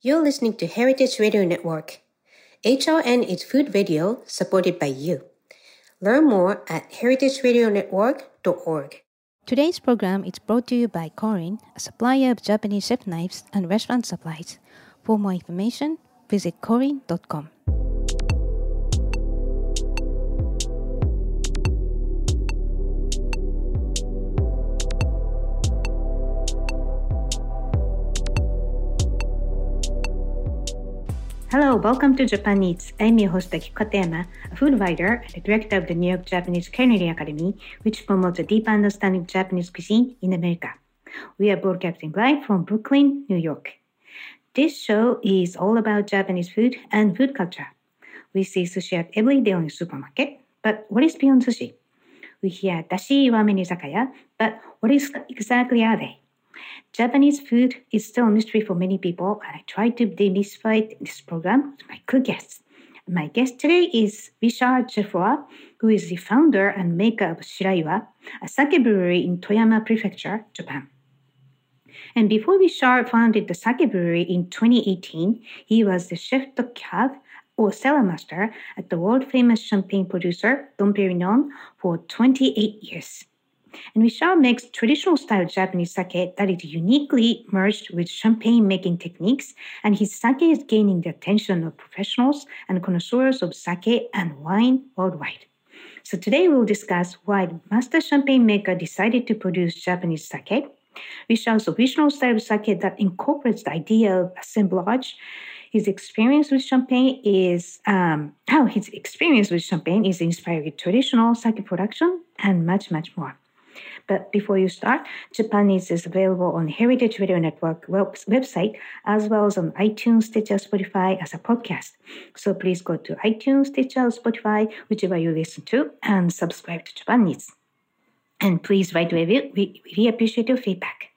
You're listening to Heritage Radio Network. HRN is food radio supported by you. Learn more at heritageradionetwork.org. Today's program is brought to you by Korin, a supplier of Japanese chef knives and restaurant supplies. For more information, visit korin.com. Hello, welcome to Japan Eats. I'm your host Katayama, a food writer and the director of the New York Japanese Culinary Academy, which promotes a deep understanding of Japanese cuisine in America. We are broadcasting live from Brooklyn, New York. This show is all about Japanese food and food culture. We see sushi at every day on the supermarket, but what is beyond sushi? We hear dashi ramen izakaya, but what is exactly are they? Japanese food is still a mystery for many people, and I try to demystify this program with my good guests. My guest today is Richard Geoffroy, who is the founder and maker of Shiraiwa, a sake brewery in Toyama Prefecture, Japan. And before Richard founded the sake brewery in 2018, he was the chef de cave or cellar master at the world famous champagne producer Dom Perignon for 28 years. And Richard makes traditional style Japanese sake that is uniquely merged with champagne making techniques, and his sake is gaining the attention of professionals and connoisseurs of sake and wine worldwide. So today we'll discuss why master champagne maker decided to produce Japanese sake, Richard's original style sake that incorporates the idea of assemblage, his experience with champagne is um, how his experience with champagne is inspiring traditional sake production and much much more. But before you start, Japan Eats is available on Heritage Radio Network web- website as well as on iTunes, Stitcher, Spotify as a podcast. So please go to iTunes, Stitcher, Spotify, whichever you listen to, and subscribe to Japan Eats. And please write review. We really appreciate your feedback.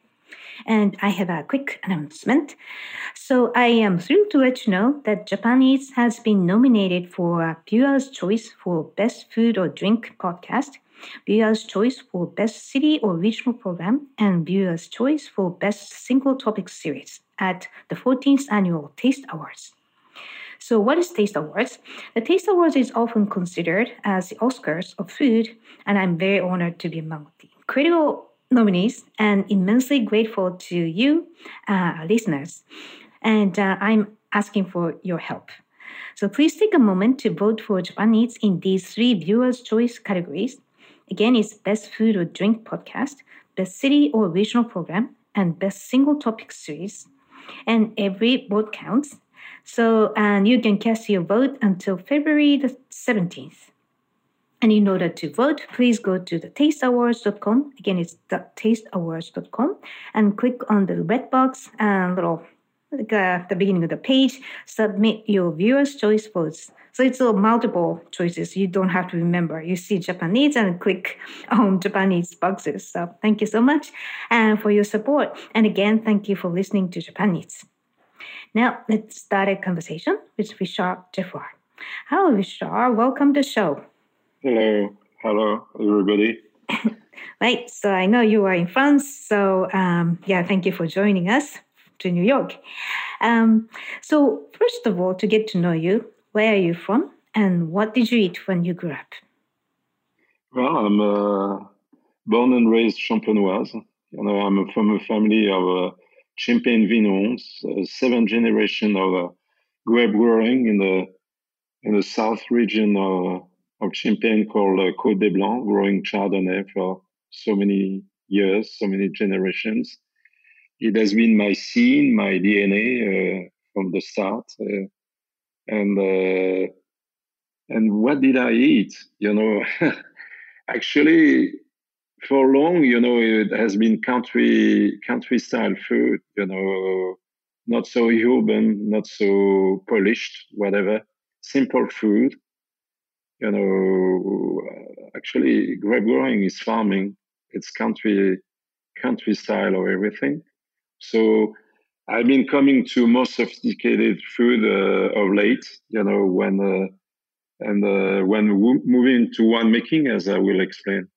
And I have a quick announcement. So I am thrilled to let you know that Japan Eats has been nominated for a Viewer's Choice for Best Food or Drink podcast Viewer's Choice for Best City or Regional Program, and Viewer's Choice for Best Single Topic Series at the 14th Annual Taste Awards. So, what is Taste Awards? The Taste Awards is often considered as the Oscars of food, and I'm very honored to be among the incredible nominees and immensely grateful to you, uh, listeners. And uh, I'm asking for your help. So please take a moment to vote for Japan Eats in these three viewers' choice categories Again, it's Best Food or Drink podcast, Best City or Regional Program, and Best Single Topic Series. And every vote counts. So, and you can cast your vote until February the 17th. And in order to vote, please go to the tasteawards.com. Again, it's the tasteawards.com and click on the red box and little like uh, the beginning of the page, submit your viewer's choice votes. So it's multiple choices. You don't have to remember. You see Japanese and click on Japanese boxes. So thank you so much and for your support. And again, thank you for listening to Japan Eats. Now let's start a conversation with Richard Geoffroy. Hello, Richard. Welcome to the show. Hello. Hello, everybody. right. So I know you are in France. So um, yeah, thank you for joining us to New York. Um, so first of all, to get to know you, where are you from, and what did you eat when you grew up? Well, I'm uh, born and raised Champenoise. You know, I'm from a family of uh, Champagne Vignerons, uh, seven generation of uh, grape growing in the in the south region of, of Champagne called uh, Côte des Blancs, growing Chardonnay for so many years, so many generations. It has been my scene, my DNA uh, from the start. Uh, and uh, and what did I eat? You know, actually, for long, you know, it has been country country style food. You know, not so urban, not so polished, whatever. Simple food. You know, actually, grape growing is farming. It's country country style of everything. So I've been coming to more sophisticated food uh, of late. You know, when uh, and uh, when moving to winemaking, as I will explain.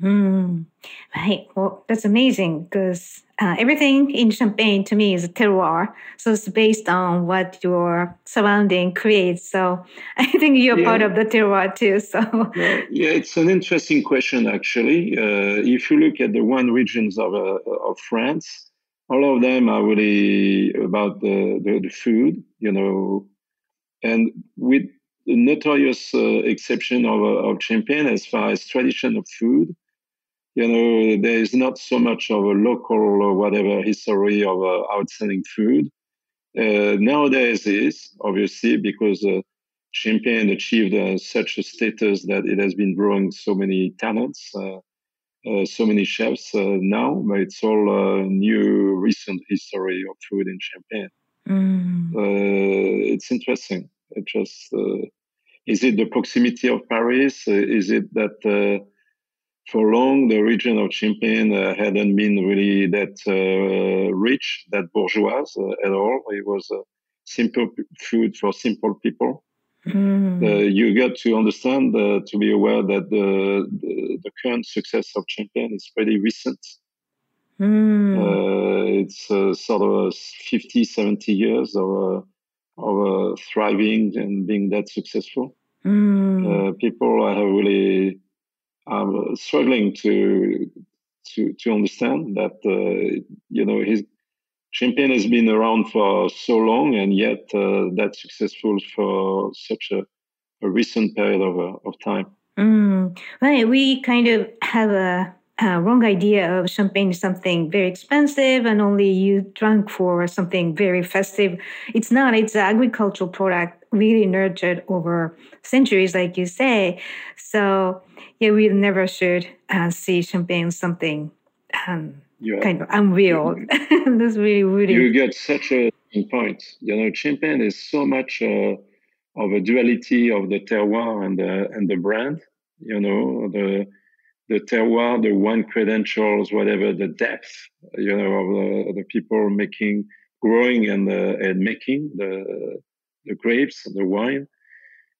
Mm. Right. Well, that's amazing because uh, everything in Champagne to me is a terroir. So it's based on what your surrounding creates. So I think you're yeah. part of the terroir too. So yeah, yeah it's an interesting question actually. Uh, if you look at the one regions of uh, of France, all of them are really about the, the, the food, you know, and with the notorious uh, exception of, uh, of Champagne as far as tradition of food you know, there is not so much of a local or whatever history of uh, outstanding food. Uh, nowadays is obviously because uh, Champagne achieved uh, such a status that it has been growing so many talents, uh, so many chefs now, but it's all new recent history of food in Champagne. Mm. it's interesting. It just is it the proximity of Paris? is it that for long, the region of Champagne uh, hadn't been really that uh, rich, that bourgeois uh, at all. It was simple food for simple people. Mm. you got to understand, to be aware that the, the, the, current success of Champagne is pretty recent. Mm. it's sort of 50, 70 years of, of thriving and being that successful. Mm. people have really I'm struggling to to to understand that uh, you know his Champagne has been around for so long and yet uh, that's successful for such a, a recent period of, uh, of time. Mm, right, we kind of have a, a, wrong idea of champagne is something very expensive and only you drunk for something very festive. It's not. It's an agricultural product, really nurtured over centuries, like you say. So yeah, we never should uh, see champagne something um, yeah. kind of unreal. That's really, really. You get such a point. You know, champagne is so much uh, of a duality of the terroir and the and the brand. You know, the the terroir, the wine credentials, whatever, the depth. You know, of the, the people making, growing and uh, and making the the grapes, the wine,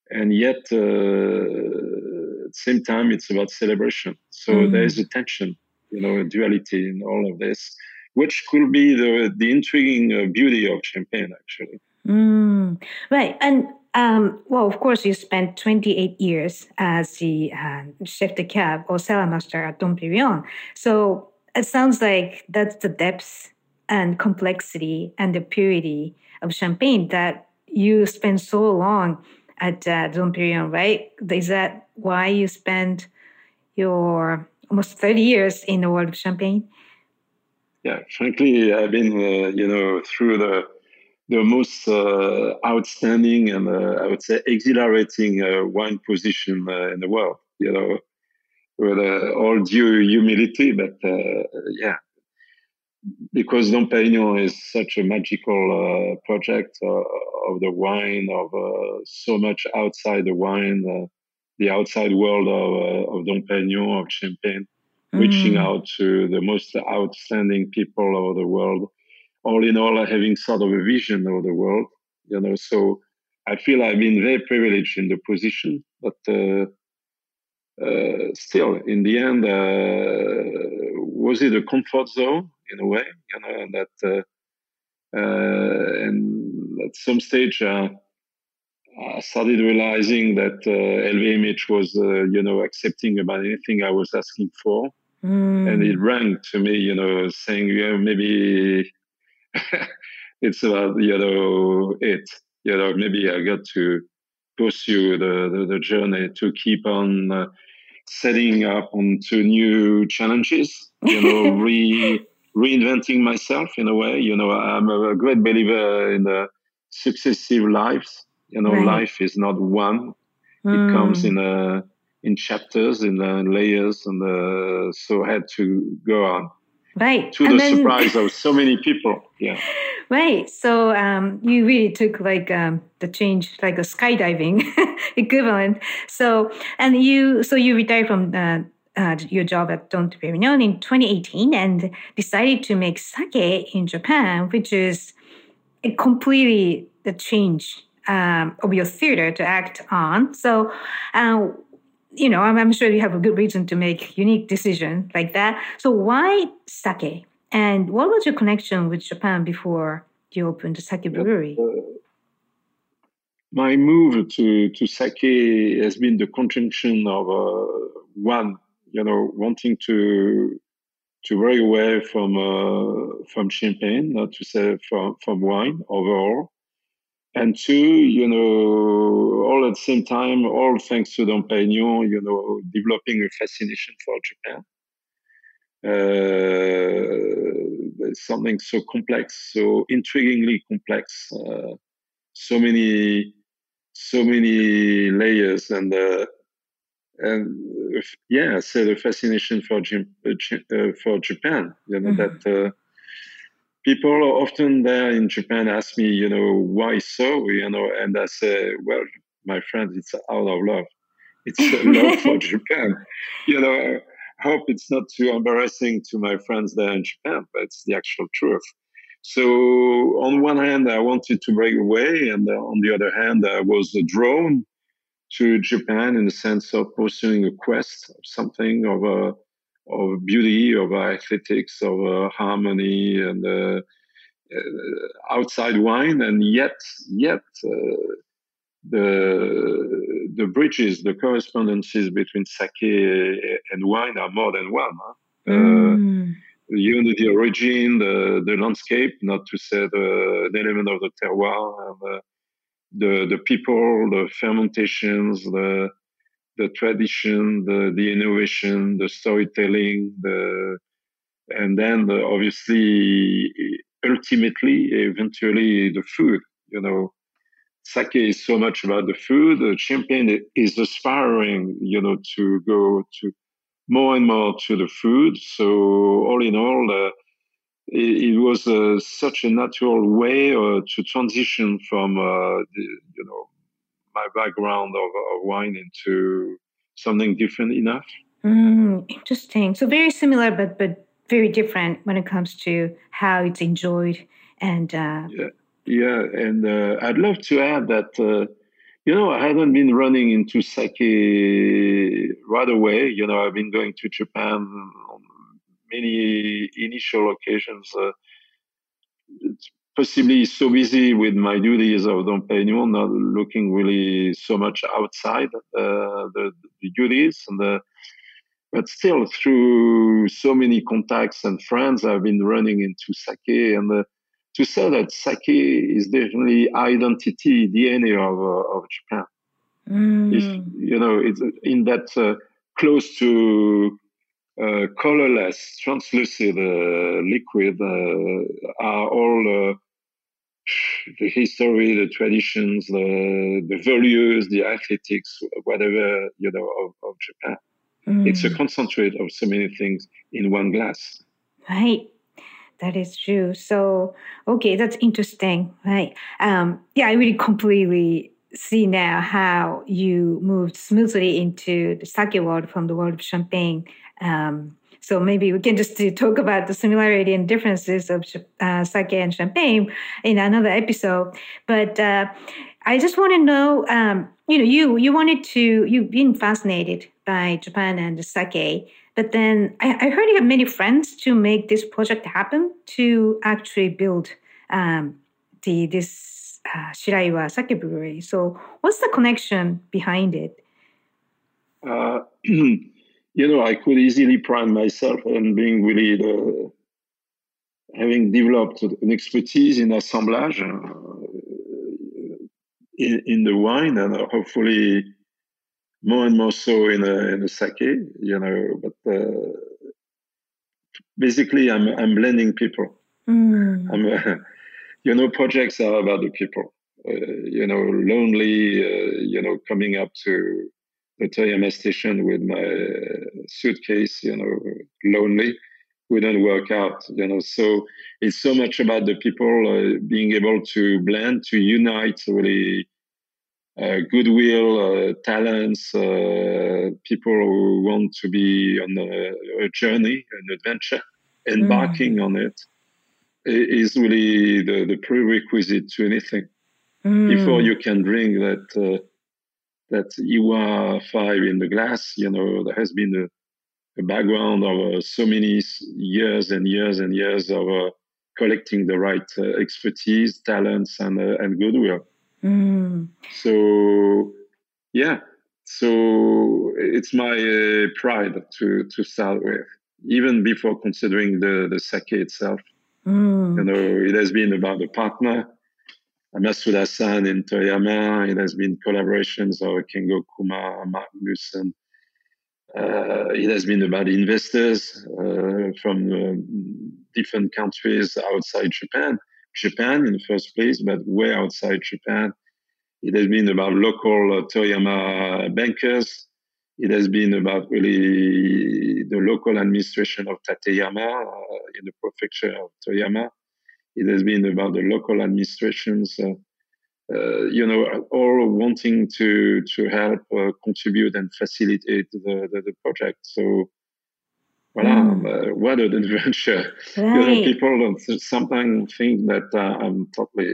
and yet. Uh, at the same time, it's about celebration. So mm. there is a tension, you know, duality in all of this, which could be the the intriguing uh, beauty of champagne, actually. Mm. Right, and um, well, of course, you spent 28 years as the uh, chef de cave or cellar master at Dom Perignon. So it sounds like that's the depth and complexity and the purity of champagne that you spent so long at uh, Dom Perignon, right? Is that why you spent your almost 30 years in the world of champagne? Yeah, frankly, I've been, uh, you know, through the the most uh, outstanding and uh, I would say exhilarating uh, wine position uh, in the world. You know, with uh, all due humility, but yeah, because Dom Perignon is such a magical project of the wine, of so much outside the wine the outside world of, uh, of Dom Perignon, of Champagne, mm. reaching out to the most outstanding people of the world. All in all, having sort of a vision of the world, you know. So I feel I've been very privileged in the position, but uh, uh, still, in the end, uh, was it a comfort zone in a way? You know, and that, uh, uh, and at some stage, I started realizing that uh, LVMH was, uh, you know, accepting about anything I was asking for. Mm. And it rang to me, you know, saying, yeah, maybe it's about, you know, it, you know, maybe I got to pursue the, the, the journey to keep on uh, setting up onto new challenges, you know, re, reinventing myself in a way. You know, I'm a great believer in the successive lives you know, right. life is not one. Mm. It comes in a in chapters, in uh, layers, and uh, so I had to go on. Right. To and the then, surprise of so many people. Yeah. Right. So um, you really took like um, the change, like a skydiving equivalent. So and you, so you retired from uh, uh, your job at Dom Perignon in 2018 and decided to make sake in Japan, which is a completely the change um, of your theater to act on. So, uh, you know, I'm, I'm sure you have a good reason to make unique decision like that. So why sake? And what was your connection with Japan before you opened the sake brewery? Uh, my move to, to sake has been the conjunction of uh, one, you know, wanting to to break away from uh, from champagne, not to say from, from wine overall, and two, you know, all at the same time, all thanks to Dom Pérignon, you know, developing a fascination for Japan. Uh, something so complex, so intriguingly complex, uh, so many, so many layers, and uh, and yeah, so the fascination for uh, uh, for Japan, you know mm-hmm. that uh, people often there in Japan ask me, you know, why so, you know, and I say, well, my friend, it's out of love. It's love for Japan. You know, I hope it's not too embarrassing to my friends there in Japan, but it's the actual truth. So on one hand, I wanted to break away, and uh, on the other hand, I was drawn to Japan in the sense of pursuing a quest of something of a of beauty, of aesthetics, of uh, harmony, and uh, uh, outside wine, and yet, yet the the bridges, the correspondences between sake and wine are more than one. Huh? Mm. you know the origin, the, the landscape, not to say the, the element of the terroir, and, the the people, the fermentations, the the tradition, the, the innovation, the storytelling, the, and then the, obviously, ultimately, eventually, the food. You know, sake is so much about the food. The champagne is aspiring, you know, to go to more and more to the food. So all in all, uh, it, it, was uh, such a natural way uh, to transition from, uh, the, you know, my background of, of wine into something different enough. Mm, interesting. So very similar, but but very different when it comes to how it's enjoyed and. Uh... Yeah, yeah, and uh, I'd love to add that. Uh, you know, I haven't been running into sake right away. You know, I've been going to Japan on many initial occasions. Uh, possibly so busy with my duties of Dom Pérignon, not looking really so much outside uh, the, the, duties. And the, but still, through so many contacts and friends, I've been running into sake. And the, to say that sake is definitely identity, DNA of, uh, of Japan. Mm. If, you know, it's in that uh, close to uh, colorless, translucent uh, liquid uh, are all uh, the history, the traditions, the, the values, the athletics, whatever, you know, of, of Japan. Mm. It's a concentrate of so many things in one glass. Right. That is true. So, okay, that's interesting. Right. Um, yeah, I really completely see now how you moved smoothly into the sake world from the world of champagne. Um, so maybe we can just talk about the similarity and differences of uh, sake and champagne in another episode. But uh, I just want to know, um, you know, you you wanted to, you've been fascinated by Japan and sake, but then I, I heard you have many friends to make this project happen to actually build um, the this uh, Shiraiwa Sake Brewery. So what's the connection behind it? Uh, you know, I could easily prime myself on being really the, having developed an expertise in assemblage uh, in, in, the wine and hopefully more and more so in a, in a sake, you know, but uh, basically I'm, I'm blending people. Mm. I'm, uh, you know, projects are about the people, uh, you know, lonely, uh, you know, coming up to the Toyama station with my suitcase, you know, lonely, wouldn't work out, you know. So it's so much about the people uh, being able to blend, to unite, really. Uh, goodwill, uh, talents, uh, people who want to be on a, a journey, an adventure, embarking mm. on it is really the, the prerequisite to anything. Mm. Before you can bring that uh, that Iwa 5 in the glass, you know, there has been a, a background of uh, so many years and years and years of uh, collecting the right uh, expertise, talents, and, uh, and goodwill. Mm. So, yeah, so it's my uh, pride to, to start with, even before considering the, the sake itself. Mm. You know, it has been about a partner Masuda-san in Toyama. It has been collaborations of Kengo Kuma, Magnus, and uh, it has been about investors uh, from uh, different countries outside Japan. Japan in the first place, but way outside Japan. It has been about local uh, Toyama bankers. It has been about really the local administration of Tateyama uh, in the prefecture of Toyama. It has been about the local administrations, uh, uh, you know, all wanting to to help uh, contribute and facilitate the, the, the project. So, voilà, mm. what an adventure! Right. You know, people sometimes think that I'm totally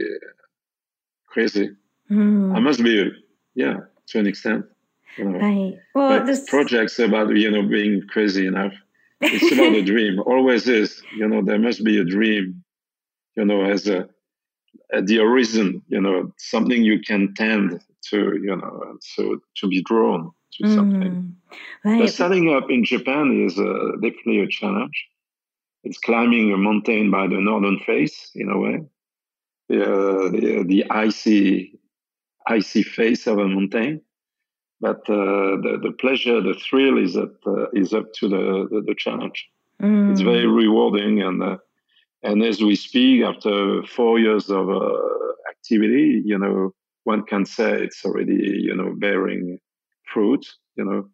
crazy. Mm. I must be, yeah, to an extent. You know. Right. Well, this projects about you know being crazy enough. It's about a dream. Always is. You know, there must be a dream you know, as a at the horizon, you know, something you can tend to, you know, so to be drawn to mm, something. Right. Setting up in Japan is uh, definitely a challenge. It's climbing a mountain by the northern face, in a way. Uh, the, the icy, icy face of a mountain. But uh, the, the pleasure, the thrill is up, uh, is up to the, the, the challenge. Mm. It's very rewarding and uh, and as we speak, after four years of uh, activity, you know, one can say it's already, you know, bearing fruit, you know,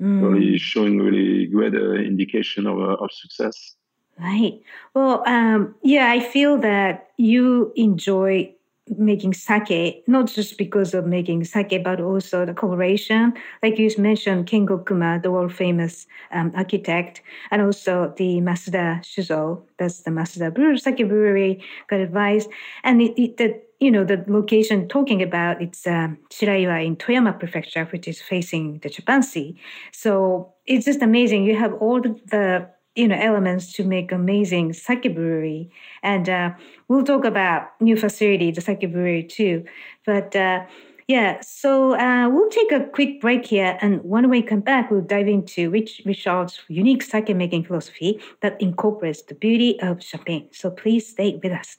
mm. really showing really great uh, indication of, uh, of success. Right. Well, um, yeah, I feel that you enjoy making sake, not just because of making sake, but also the collaboration. Like you mentioned, Kengo Kuma, the world famous um, architect, and also the Masuda Shuzo, that's the Masuda Brewery, Sake Brewery, got advice. And it, it, the, you know, the location talking about it's um, Shiraiwa in Toyama Prefecture, which is facing the Japan Sea. So it's just amazing. You have all the, the you know elements to make amazing sake brewery. And uh, we'll talk about new facility the sake brewery too. But uh, yeah so uh, we'll take a quick break here and when we come back we'll dive into Rich Richard's unique sake making philosophy that incorporates the beauty of champagne. So please stay with us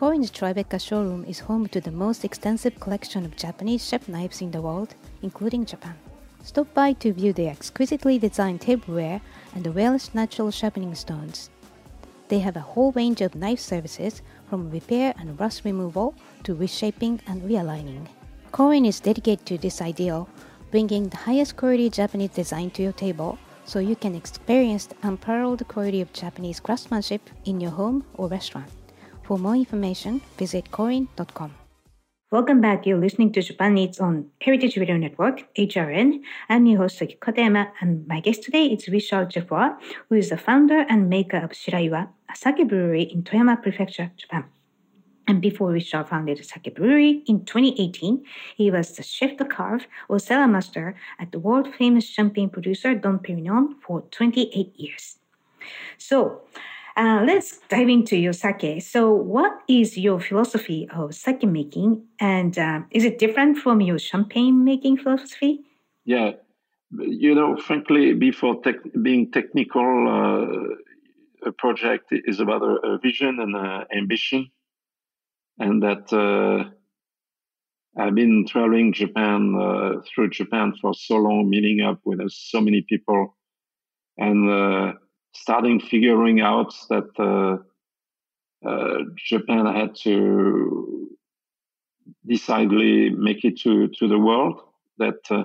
Korin's Tribeca showroom is home to the most extensive collection of Japanese chef knives in the world, including Japan. Stop by to view the exquisitely designed tableware and the well natural sharpening stones. They have a whole range of knife services from repair and rust removal to reshaping and realigning. Korin is dedicated to this ideal, bringing the highest quality Japanese design to your table so you can experience the unparalleled quality of Japanese craftsmanship in your home or restaurant. For more information, visit korin.com. Welcome back. You're listening to Japan Eats on Heritage Radio Network, HRN. I'm your host, Katayama, and my guest today is Richard Geoffroy, who is the founder and maker of Shiraiwa, a sake brewery in Toyama Prefecture, Japan. And before Richard founded a sake brewery in 2018, he was the chef de cave or cellar master at the world famous champagne producer Dom Perignon for 28 years. So, uh, let's dive into your sake. So, what is your philosophy of sake making, and uh, is it different from your champagne making philosophy? Yeah, you know, frankly, before being technical, uh, a project is about a, a vision and a ambition, and that uh, I've been traveling Japan uh, through Japan for so long, meeting up with so many people, and starting figuring out that uh, uh, Japan had to decidedly make it to, to the world. That uh,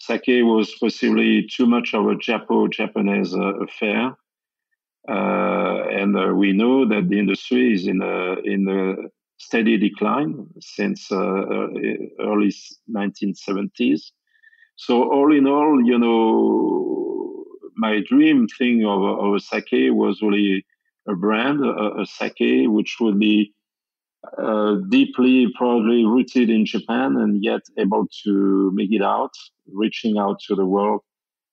sake was possibly too much of a Japo Japanese uh, affair. Uh, and uh, we know that the industry is in a, in a steady decline since early 1970s. So all in all, you know, my dream thing of, of a sake was really a brand, a, a sake which would be uh, deeply probably rooted in Japan and yet able to make it out, reaching out to the world,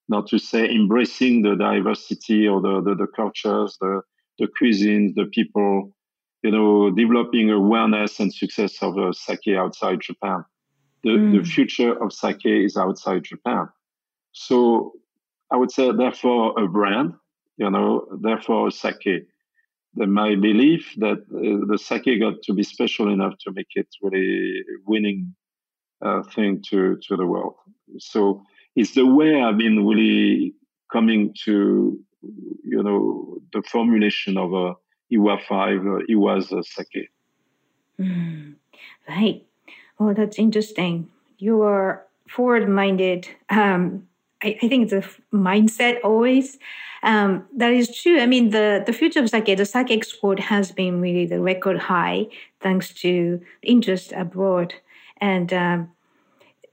not to say embracing the diversity or the, the, the cultures, the, the cuisines, the people, you know, developing awareness and success of a sake outside Japan. The, mm. the future of sake is outside Japan. So I would say, therefore, a brand, you know, therefore, a sake Then my belief that uh, the sake got to be special enough to make it really winning uh, thing to to the world. So it's the way I've been really coming to you know the formulation of a Iwa five uh, Iwa's uh, sake. Mm, right. Oh, that's interesting. You are forward-minded. Um, I, I, think it's a mindset always. Um, that is true. I mean, the, the future of sake, the sake export has been really the record high thanks to interest abroad. And um,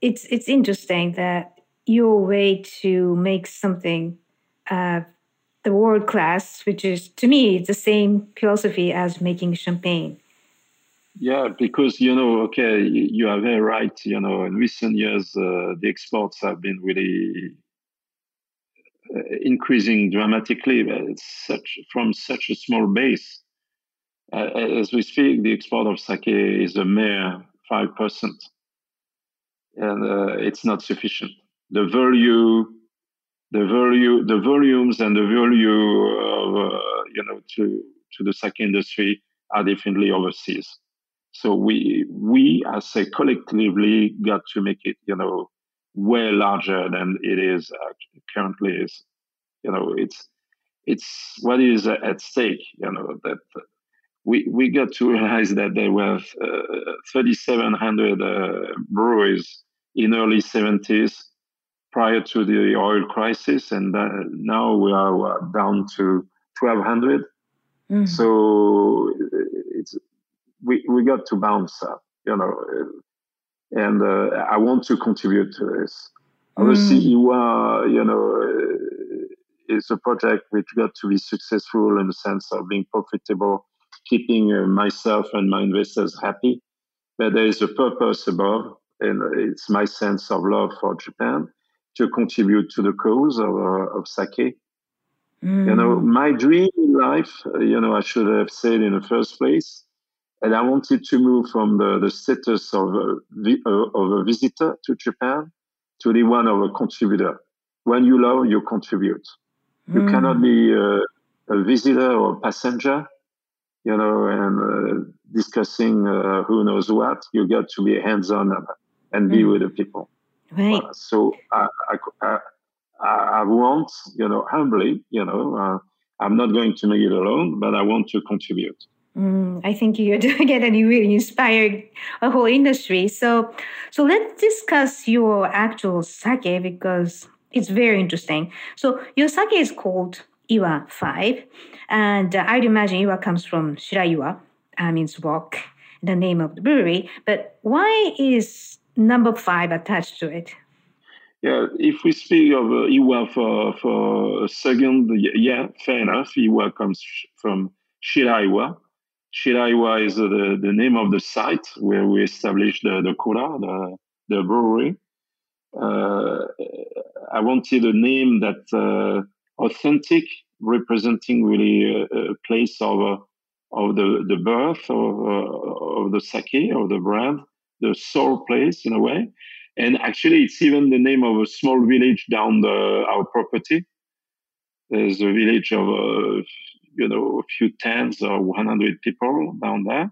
it's, it's interesting that your way to make something uh, the world class, which is to me the same philosophy as making champagne. Yeah, because you know, okay, you are very right. You know, in recent years, uh, the exports have been really uh, increasing dramatically. Such from such a small base. Uh, as we speak, the export of sake is a mere five percent, and uh, it's not sufficient. The value, the value, the volumes, and the value of uh, you know to to the sake industry are definitely overseas. So we we as a collectively got to make it, you know, way larger than it is uh, currently is. You know, it's it's what is at stake. You know that we we got to realize that there were uh, 3,700 uh, breweries in early 70s prior to the oil crisis, and uh, now we are down to 1,200. Mm. So it's we, we got to bounce up, you know, and uh, I want to contribute to this. Obviously, mm. Iwa, you know, uh, is a project which got to be successful in the sense of being profitable, keeping uh, myself and my investors happy. But there is a purpose above, and it's my sense of love for Japan to contribute to the cause of, uh, of sake. Mm. You know, my dream in life, uh, you know, I should have said in the first place, and I wanted to move from the, the status of a, uh, of a visitor to Japan to the one of a contributor. When you love, you contribute. You mm. cannot be a, a, visitor or a passenger, you know, and uh, discussing uh, who knows what. You got to be hands on and, be mm. with the people. Right. Uh, so I, I, I, I, want, you know, humbly, you know, uh, I'm not going to make it alone, but I want to contribute. Mm, I think you're doing it and you really inspired a whole industry. So, so let's discuss your actual sake because it's very interesting. So your sake is called Iwa 5. And uh, I'd imagine Iwa comes from Shiraiwa, uh, means rock, the name of the brewery. But why is number 5 attached to it? Yeah, if we speak of uh, Iwa for, for a second, yeah, fair enough. Iwa comes from Shiraiwa, Shiraiwa is the, the name of the site where we established the, the Kura, the, the brewery. Uh, I wanted a name that uh, authentic, representing really a, a place of, uh, of the, the birth of, uh, of the sake, of the brand, the soul place in a way. And actually, it's even the name of a small village down the, our property. There's a village of uh, you know, a few tens or 100 people down there.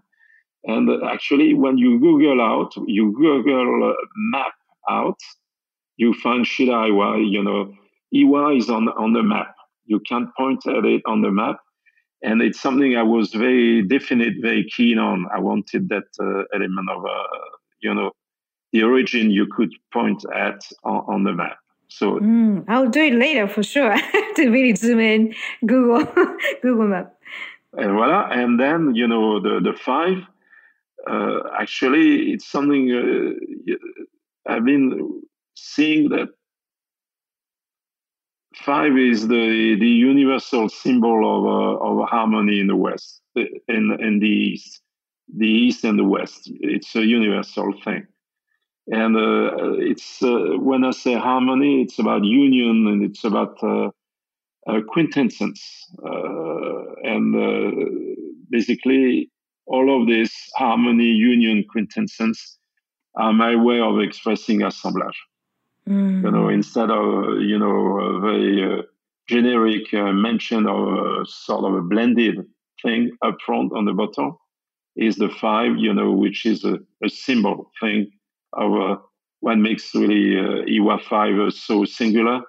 And actually, when you Google out, you Google map out, you find Shiraiwa, you know, Iwa is on, on the map. You can point at it on the map. and it's something I was very definite, very keen on. I wanted that uh, element of, uh, you know, the origin you could point at on, on the map. So mm, I'll do it later for sure to really zoom in Google Google Map. And voila, and then you know the the five. Uh, actually, it's something uh, I've been seeing that five is the the universal symbol of uh, of harmony in the West, in in the East, the East and the West. It's a universal thing, and uh, it's uh, when I say harmony, it's about union and it's about uh, uh, quintessence, uh, and basically all of this harmony, union, quintessence are my way of expressing assemblage. Mm. You know, instead of you know a very uh, generic uh, mention of sort of a blended thing up front on the bottom, is the five. You know, which is a, a symbol thing of uh, what makes really uh, Iwa five uh, so singular.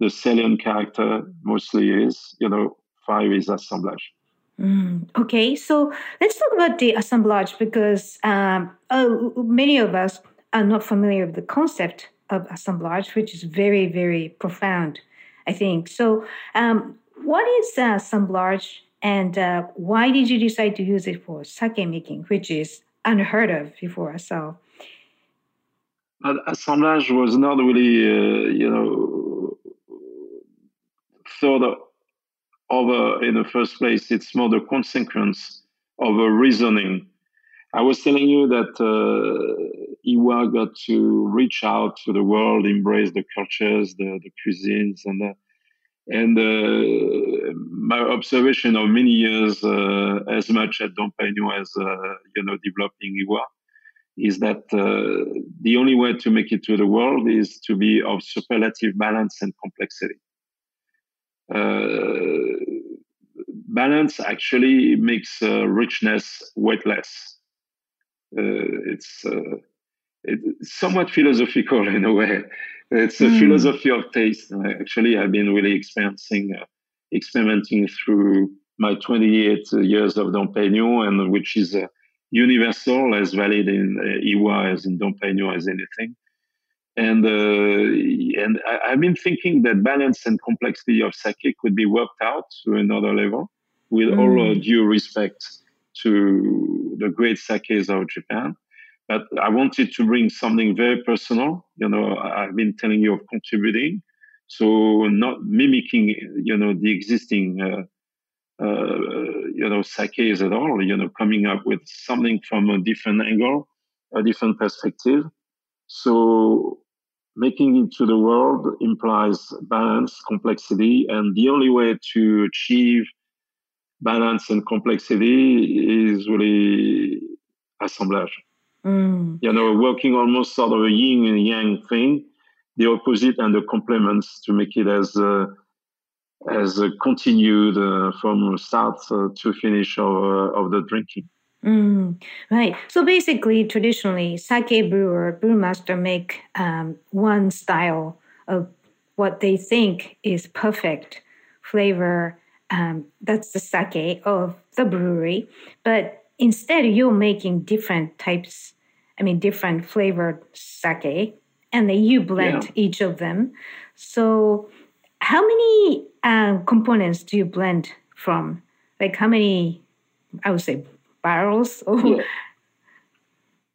The salient character mostly is you know five is assemblage. Mm, okay, so let's talk about the assemblage because um, uh, many of us are not familiar with the concept of assemblage, which is very, very profound, I think. So, um, what is uh, assemblage and uh, why did you decide to use it for sake making, which is unheard of before? So, assemblage was not really, uh, you know, thought over in the first place. It's more the consequence of a reasoning I was telling you that uh, Iwa got to reach out to the world, embrace the cultures, the, the cuisines, and and uh, my observation of many years, uh, as much at Dom Pérignon as uh, you know developing Iwa, is that uh, the only way to make it to the world is to be of superlative balance and complexity. Uh, balance actually makes richness weightless uh, it's uh, it's somewhat philosophical in a way. It's a mm. philosophy of taste. Actually, I've been really experiencing, uh, experimenting through my 28 years of Dom Pérignon, and which is uh, universal, as valid in uh, Iwa as in Dom Pérignon as anything. And uh, and I, have been thinking that balance and complexity of sake could be worked out to another level, with mm. all due respect to the great sakes of Japan. But I wanted to bring something very personal. You know, I've been telling you of contributing, so not mimicking, you know, the existing, uh, uh, you know, sakes at all. You know, coming up with something from a different angle, a different perspective. So making it to the world implies balance, complexity, and the only way to achieve balance and complexity is really assemblage. Mm. You know, working almost sort of a yin and yang thing, the opposite and the complements to make it as uh, as uh, continued uh, from start uh, to finish of, uh, of the drinking. Mm, right. So basically, traditionally, sake brewer, brewmaster make um, one style of what they think is perfect flavor um, that's the sake of the brewery. But instead, you're making different types, I mean, different flavored sake, and then you blend yeah. each of them. So, how many uh, components do you blend from? Like, how many, I would say, barrels? Or yeah.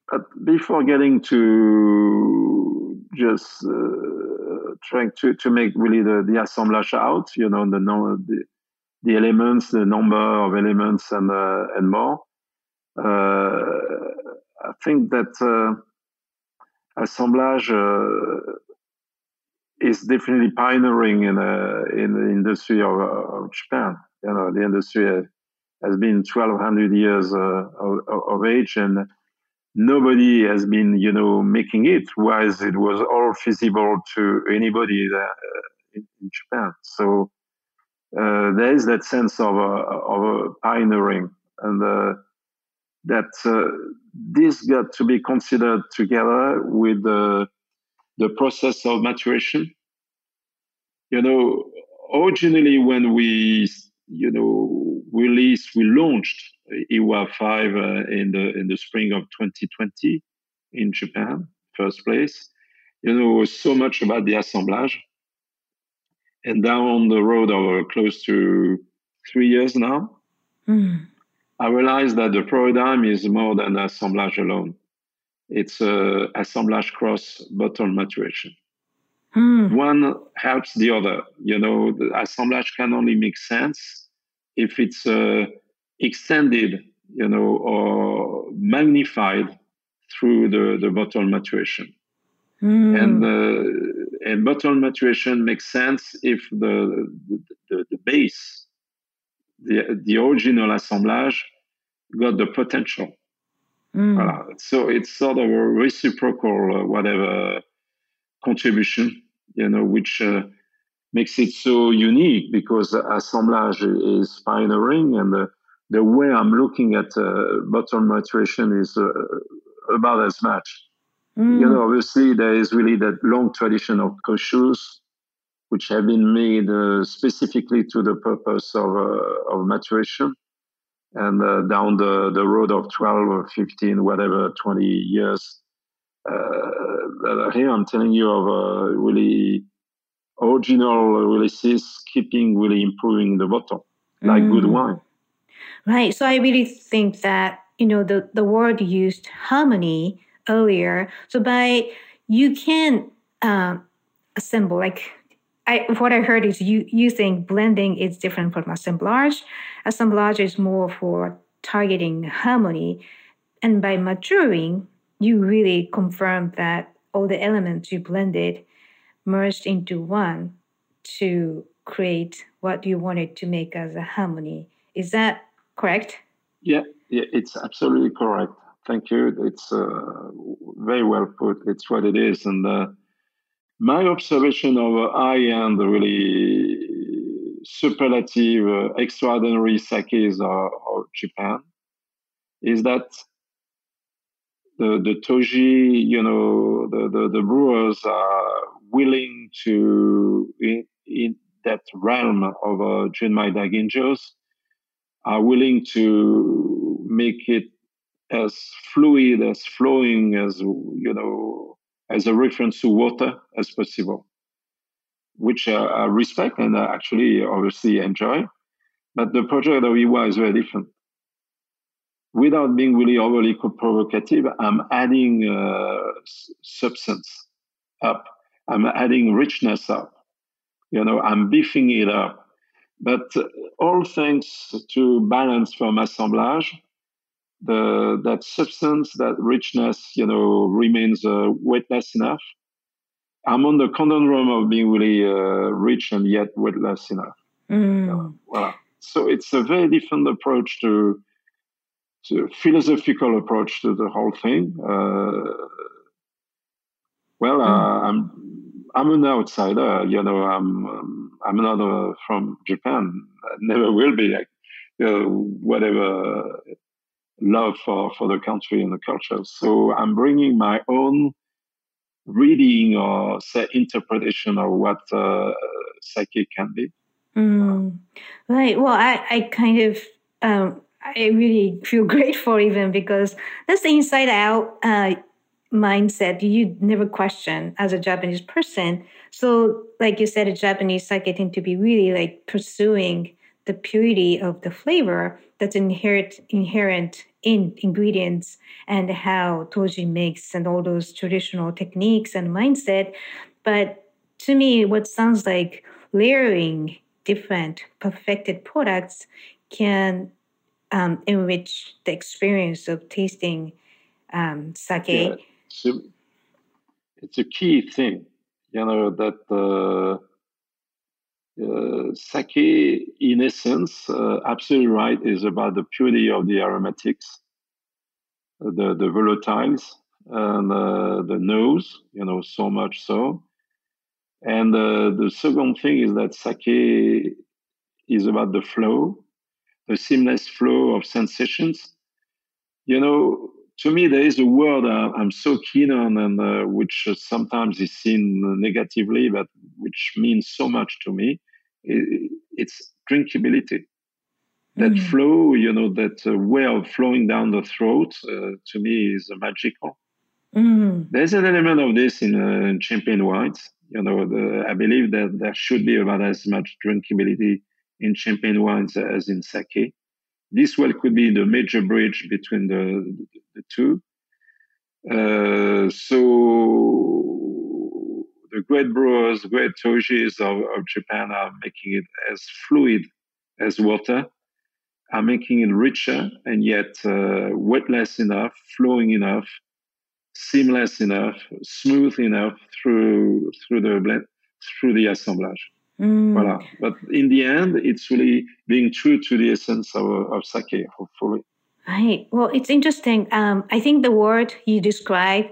But before getting to just uh, trying to, to make really the, the assemblage out, you know, the, the the elements, the number of elements, and uh, and more. Uh, I think that uh, assemblage is definitely pioneering in in the industry of, of, Japan. You know, the industry has been 1,200 years of, of age, and nobody has been, you know, making it. Whereas it was all feasible to anybody uh, in, Japan. So uh, there is that sense of a, of a pioneering and uh, that uh, this got to be considered together with the, the process of maturation. You know, originally when we you know, released, we launched Iwa 5 uh, in the in the spring of 2020 in Japan, first place. You know, so much about the assemblage. And down the road over close to three years now, mm. I realized that the paradigm is more than assemblage alone. It's uh, assemblage cross bottle maturation. Mm. One helps the other. You know, the assemblage can only make sense if it's uh, extended, you know, or magnified through the, the bottle maturation. Mm. And uh, and bottle maturation makes sense if the the, the base, the the original assemblage, got the potential. Mm. So it's sort of a reciprocal, uh, whatever contribution, you know, which uh, makes it so unique because assemblage is pioneering and the, the way I'm looking at uh, bottle maturation is uh, about as much. Mm. You know, obviously there is really that long tradition of koshus, which have been made uh, specifically to the purpose of, uh, of maturation. And uh, down the, the road of 12 or 15, whatever, 20 years, uh, here I'm telling you of uh, really original releases, keeping really improving the bottle, like mm. good wine. Right. So I really think that you know the the word used harmony earlier. So by you can uh, assemble like I, what I heard is you you think blending is different from assemblage. Assemblage is more for targeting harmony, and by maturing, you really confirm that all the elements you blended merged into one to create what you wanted to make as a harmony. Is that correct? Yeah, yeah, it's absolutely correct. Thank you. It's uh, very well put. It's what it is. And uh, my observation of high-end, really superlative, uh, extraordinary sakes of, Japan is that the, the toji, you know, the, the, the brewers are willing to, in, in that realm of uh, Junmai Daiginjos, are willing to make it as fluid, as flowing, as, you know, as a reference to water as possible, which uh, I respect and I actually obviously enjoy. But the project of Iwa is very different without being really overly provocative, I'm adding uh, substance up. I'm adding richness up. You know, I'm beefing it up. But uh, all thanks to balance from assemblage, the that substance, that richness, you know, remains uh, weightless enough. I'm on the conundrum of being really uh, rich and yet weightless enough. Mm. voilà. So it's a very different approach to to philosophical approach to the whole thing. Uh, well, uh, mm. I'm I'm an outsider. You know, I'm um, I'm not uh, from Japan. I never will be. Like, you know, whatever love for for the country and the culture. So I'm bringing my own reading or say interpretation of what uh, sake can be. Mm. Right. Well, I I kind of um, I really feel grateful even because that's the inside out uh, mindset you never question as a Japanese person. So, like you said, a Japanese sake tend to be really like pursuing the purity of the flavor that's inherent inherent in ingredients and how Toji makes and all those traditional techniques and mindset. But to me, what sounds like layering different perfected products can um, enrich the experience of tasting um, sake. Yeah, so it's a key thing, you know, that uh, uh, sake, in essence, uh, absolutely right, is about the purity of the aromatics, the, the volatiles, and uh, the nose, you know, so much so. And uh, the second thing is that sake is about the flow, the seamless flow of sensations. You know, to me, there is a word uh, I'm so keen on, and uh, which sometimes is seen negatively, but which means so much to me. It, it's drinkability. that mm. flow, you know, that uh, way of flowing down the throat, uh, to me is magical. Mm. There's an element of this in, uh, in champagne wines. You know, the, I believe that there should be about as much drinkability in champagne wines as in sake. This well could be the major bridge between the, the, the two. Uh, so the great brewers, great tojis of, of Japan are making it as fluid as water are making it richer and yet uh, wetless enough, flowing enough, seamless enough, smooth enough through through the blend, through the assemblage. Mm. Voilà. But in the end, it's really being true to the essence of, of sake, hopefully. Right. Well, it's interesting. Um, I think the word you describe,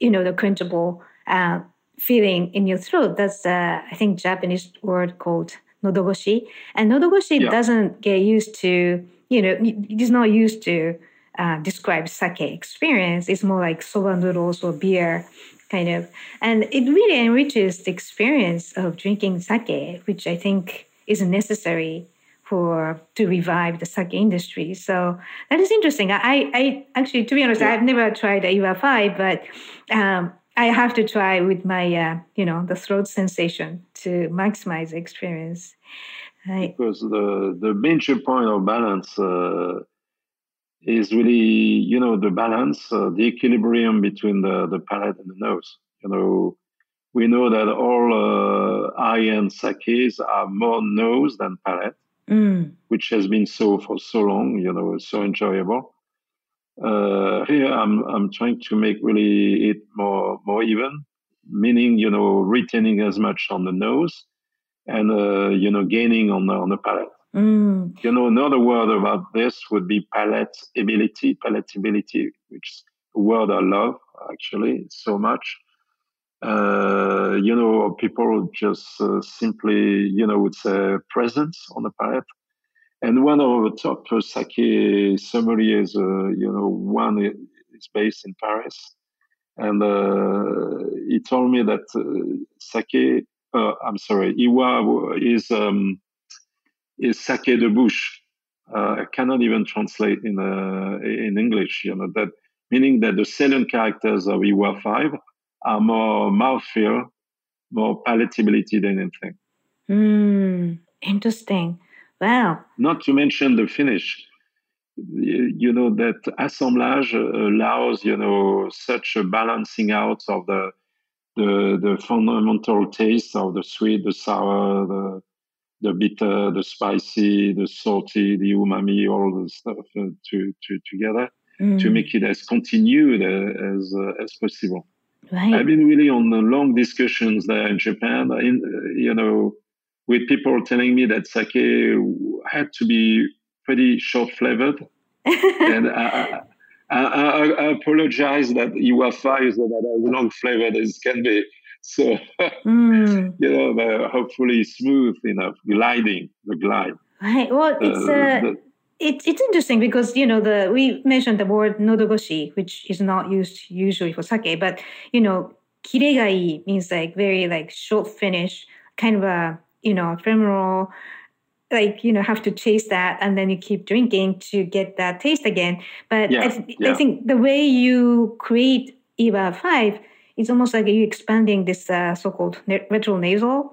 you know, the quenchable uh, feeling in your throat, that's, uh, I think, Japanese word called nodogoshi. And nodogoshi yeah. doesn't get used to, you know, it is not used to uh, describe sake experience. It's more like soba noodles or beer kind of. And it really enriches the experience of drinking sake, which I think is necessary for to revive the sake industry. So that is interesting. I, I actually, to be honest, yeah. I've never tried a five, but um, I have to try with my, uh, you know, the throat sensation to maximize the experience. Right. Because the the major point of balance uh, is really, you know, the balance, uh, the equilibrium between the the palate and the nose. You know, we know that all uh, high-end sakes are more nose than palate, mm. which has been so for so long. You know, so enjoyable uh, here I'm I'm trying to make really it more more even, meaning you know retaining as much on the nose, and uh, you know gaining on the on the palate. Mm. You know another word about this would be palatability, palatability, which is a word I love actually so much. Uh, you know, people just uh, simply, you know, would say presence on the palate. And one of the top sake sommeliers, uh, you know, one is based in Paris. And uh, he told me that uh, sake, uh, I'm sorry, Iwa is, um, is sake de bouche. Uh, I cannot even translate in, uh, in English, you know, that meaning that the salient characters of Iwa 5 are more mouthfeel, more palatability than anything. Mm, interesting. Wow. Not to mention the finish. You know, that assemblage allows, you know, such a balancing out of the, the, the fundamental taste of the sweet, the sour, the, the bitter, the spicy, the salty, the umami, all the stuff uh, to, to, together mm. to make it as continued uh, as, uh, as possible. Right. I've been really on the long discussions there in Japan. In, uh, you know, with people telling me that sake had to be pretty short flavored. and I, I, I, I, apologize that Iwa 5 that are long flavored as can be. So, mm. you know, hopefully smooth enough, gliding, the glide. Right. Well, it's, uh, uh, the, it's, it's interesting because, you know, the we mentioned the word nodogoshi, which is not used usually for sake, but, you know, kireaji means like very like short finish, kind of a you know, ephemeral, like, you know, have to chase that and then you keep drinking to get that taste again. But yeah, I, th- yeah. I, think the way you create Iwa 5 is almost like you're expanding this uh, so-called retronasal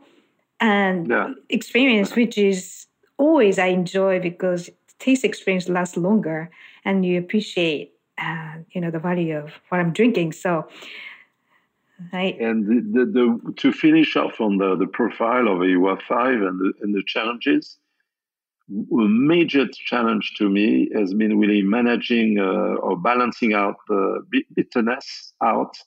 and yeah. experience, which is always I enjoy because taste experience lasts longer and you appreciate, uh, you know, the value of what I'm drinking. So Right. And the, the, the, to finish off on the, the profile of Iwa 5 and the, and the challenges, a major challenge to me has been really managing uh, or balancing out the bitterness out.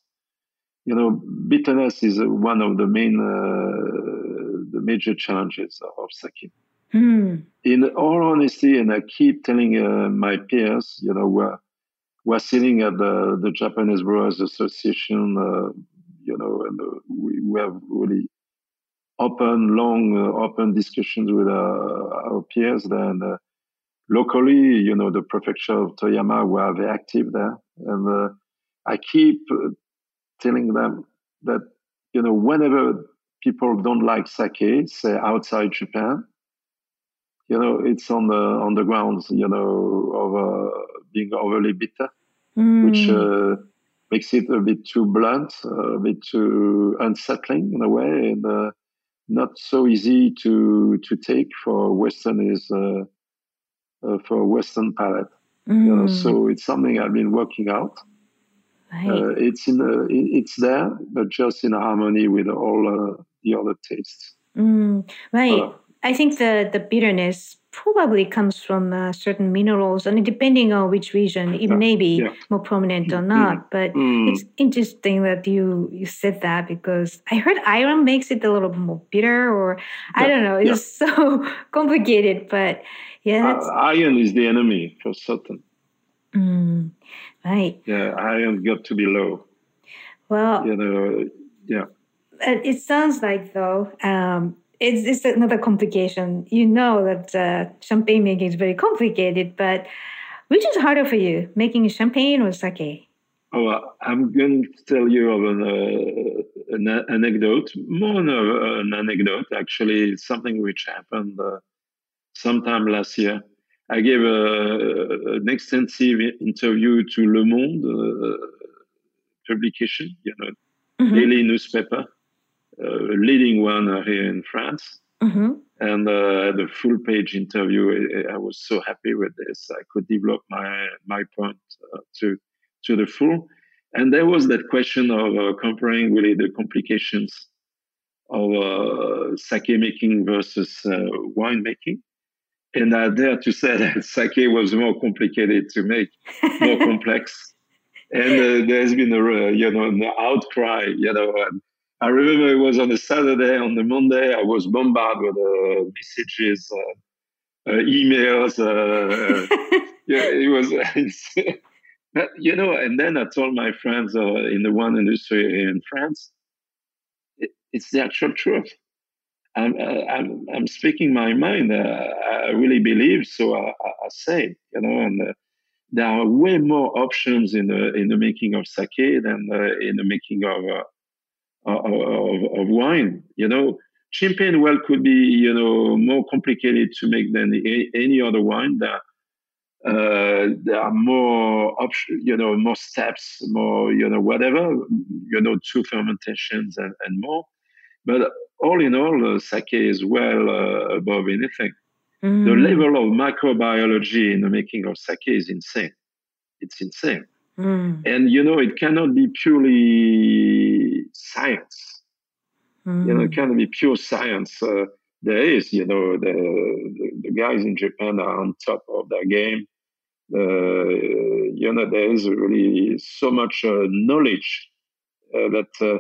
You know, bitterness is one of the main, uh, the major challenges of sake. Hmm. In all honesty, and I keep telling uh, my peers, you know, we're, we're sitting at the, the Japanese Brewers Association uh, you know, and uh, we, we have really open, long, uh, open discussions with uh, our peers Then uh, locally, you know, the prefecture of Toyama we are very active there. And uh, I keep uh, telling them that, you know, whenever people don't like sake, say outside Japan, you know, it's on the on the grounds, you know, of uh, being overly bitter, mm. which uh, makes it a bit too blunt, a bit too unsettling in a way, and uh, not so easy to to take for Western is uh, uh, for a Western palate. Mm. You know, mm. so it's something I've been working out. Right. Uh, it's in a, it's there, but just in harmony with all uh, the other tastes. Mm, right. Uh, I think the the bitterness probably comes from uh, certain minerals, and depending on which region, it may be yeah. more prominent or mm-hmm. not. Mm, but mm. it's interesting that you you said that because I heard iron makes it a little more bitter, or yeah, I don't know. It's so complicated, but yeah, uh, iron is the enemy for certain. Mm, right. Yeah, iron got to be low. Well, you know, yeah. It sounds like though. Um, it's, it's another complication. You know that uh, champagne making is very complicated, but which is harder for you, making champagne or sake? Oh, I'm going to tell you of an, uh, an anecdote, more than an anecdote, actually, something which happened uh, sometime last year. I gave a, an extensive interview to Le Monde uh, publication, you know, mm-hmm. daily newspaper leading one here in France. Mm-hmm. And uh, the full page interview, I, I, was so happy with this. I could develop my my point uh, to to the full. And there was that question of uh, comparing really the complications of uh, sake making versus uh, wine making. And I dare to say that sake was more complicated to make, more complex. And uh, there's been a you know an outcry, you know, and I remember it was on a Saturday. On the Monday, I was bombarded with uh, messages, uh, uh, emails. Uh, yeah, it was. you know, and then I told my friends uh, in the wine industry in France, it, it's the actual truth. I'm, uh, I'm, I'm speaking my mind. I really believe, so I, I say, you know, and there are way more options in the in the making of sake than in the making of of, of, wine. You know, champagne well could be you know more complicated to make than any other wine. That uh, there are more options, you know, more steps, more you know whatever, you know, two fermentations and, and more. But all in all, uh, sake is well uh, above anything. Mm. The level of microbiology in the making of sake is insane. It's insane. Mm. And you know, it cannot be purely science. Mm. You know, it cannot be pure science. Uh, there is, you know, the, the, the guys in Japan are on top of their game. Uh, you know, there is really so much uh, knowledge uh, that uh,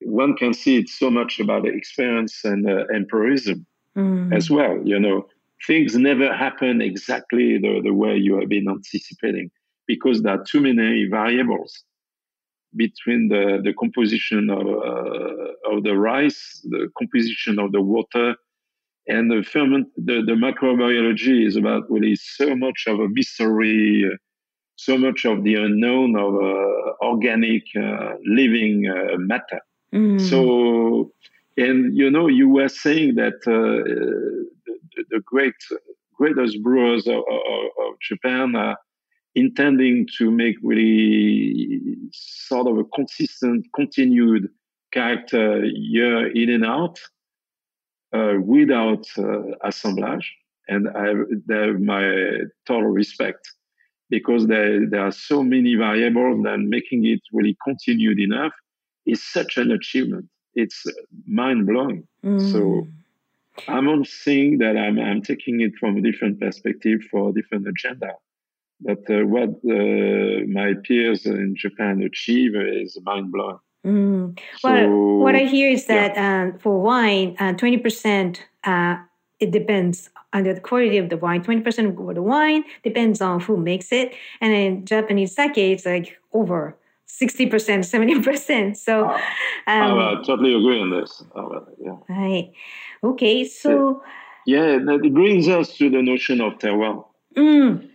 one can see it's so much about experience and uh, empirism mm. as well. You know, things never happen exactly the, the way you have been anticipating because there are too many variables between the, the composition of, uh, of the rice, the composition of the water, and the ferment. The, the microbiology is about really so much of a mystery, uh, so much of the unknown of uh, organic uh, living uh, matter. Mm. So, and you know, you were saying that uh, the, the, great greatest brewers of, of, of Japan are intending to make really sort of a consistent, continued character year in and out uh, without uh, assemblage. And I have my total respect because there, there are so many variables that making it really continued enough is such an achievement. It's mind blowing. Mm. So I'm not saying that I'm, I'm taking it from a different perspective for a different agenda. But uh, what uh, my peers in Japan achieve is mind blowing. Mm. So, well, what I hear is that yeah. um, for wine, uh, twenty percent uh, it depends on the quality of the wine. Twenty percent of the wine depends on who makes it, and in Japanese sake, it's like over sixty percent, seventy percent. So, um, I totally agree on this. yeah. Right. Okay. So. Yeah, it brings us to the notion of terroir. Mm.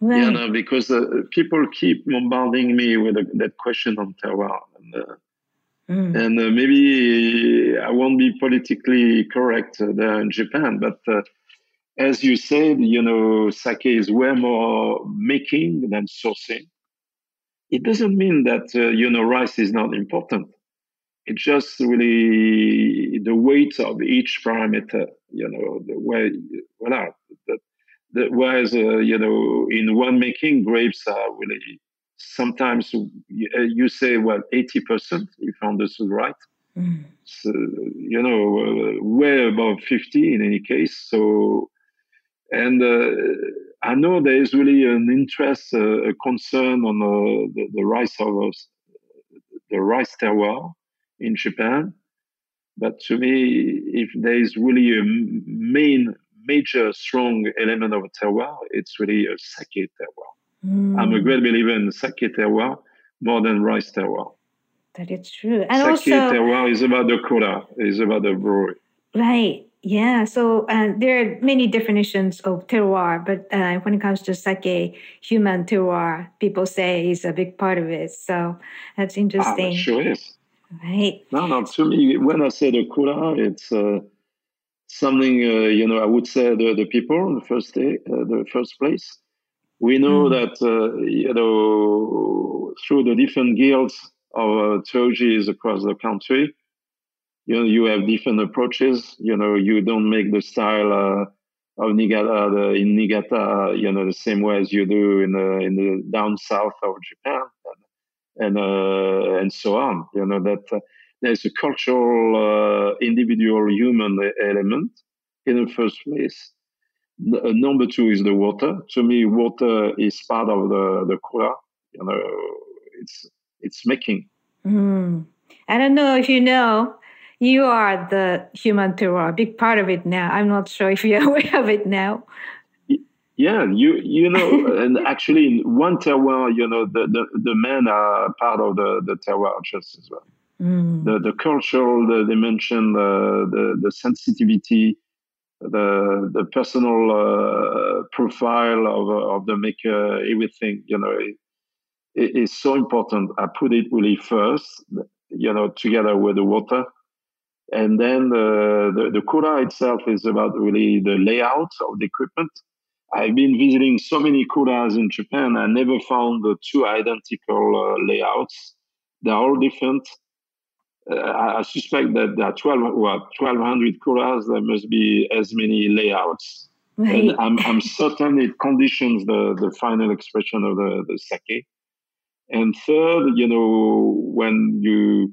Right. You know, because uh, people keep bombarding me with a, that question on terroir. And, uh, mm. and uh, maybe I won't be politically correct uh, there in Japan, but uh, as you said, you know, sake is way more making than sourcing. It doesn't mean that uh, you know rice is not important. It's just really the weight of each parameter. You know, the way, voilà, the, the, whereas uh, you know in one making grapes are really sometimes you, uh, say well 80% if I understood right. Mm. So, you know, uh, way above 50 in any case. So and uh, I know there is really an interest, uh, a concern on uh, the, the rice of the rice terroir in Japan. But to me, if there is really a main, major, strong element of a terroir, it's really a sake terroir. Mm. I'm a great believer in sake terroir more than rice terroir. That is true. And sake also, terroir is about the kura, is about the brewery. Right. Yeah, so uh, there are many definitions of terroir, but uh, when it comes to sake, human terroir, people say is a big part of it. So that's interesting. Ah, sure is. Right. No, no. To me, when I say the kura, it's uh, something uh, you know. I would say the the people in the first day, uh, the first place. We know mm. that uh, you know through the different guilds of uh, Tojis across the country you know, you have different approaches. You know, you don't make the style uh, of Niigata the, in Niigata, you know, the same way as you do in the in the down south of Japan, and and, uh, and so on. You know that uh, there's a cultural, uh, individual, human element in the first place. N- uh, number two is the water. To me, water is part of the the kura. You know, it's it's making. Mm. I don't know if you know, you are the human terroir, a big part of it now. I'm not sure if you're aware of it now. Yeah, you you know, and actually, in one terroir, you know, the, the, the men are part of the, the terroir just as well. Mm. The the cultural the dimension, the, the the sensitivity, the the personal uh, profile of of the maker, everything, you know, it, it is so important. I put it really first, you know, together with the water and then the, the, the Kura itself is about really the layout of the equipment. I've been visiting so many Kuras in Japan. I never found the two identical uh, layouts. They're all different. Uh, I, suspect that there are 12, what, 1,200 Kuras. There must be as many layouts. Right. And I'm, I'm certain it conditions the, the final expression of the, the sake. And third, you know, when you,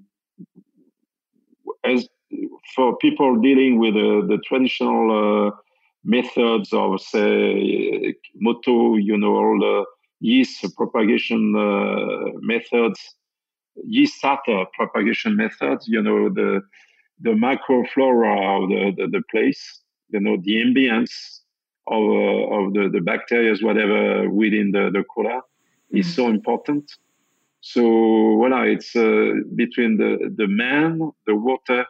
as for people dealing with uh, the traditional uh, methods of, say, moto, you know, all the yeast propagation uh, methods, yeast starter propagation methods, you know, the the microflora of the, the, the place, you know, the ambience of, uh, of the, the bacteria, whatever within the, the mm-hmm. is so important. So, voila, it's uh, between the, the man, the water,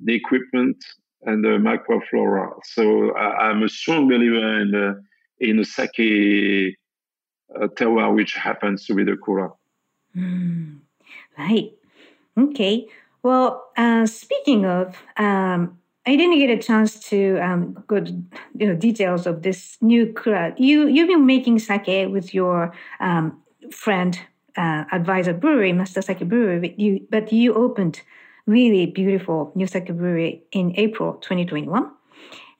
the equipment and the microflora. So I, am a strong believer in the in the sake uh, terroir, which happens to be the kura. Mm, right. Okay. Well, uh, speaking of, um, I didn't get a chance to um, go to you know, details of this new kura. You you've been making sake with your um, friend, uh, advisor brewery, Masuda Sake Brewery. But you but you opened really beautiful New Sake Brewery in April 2021.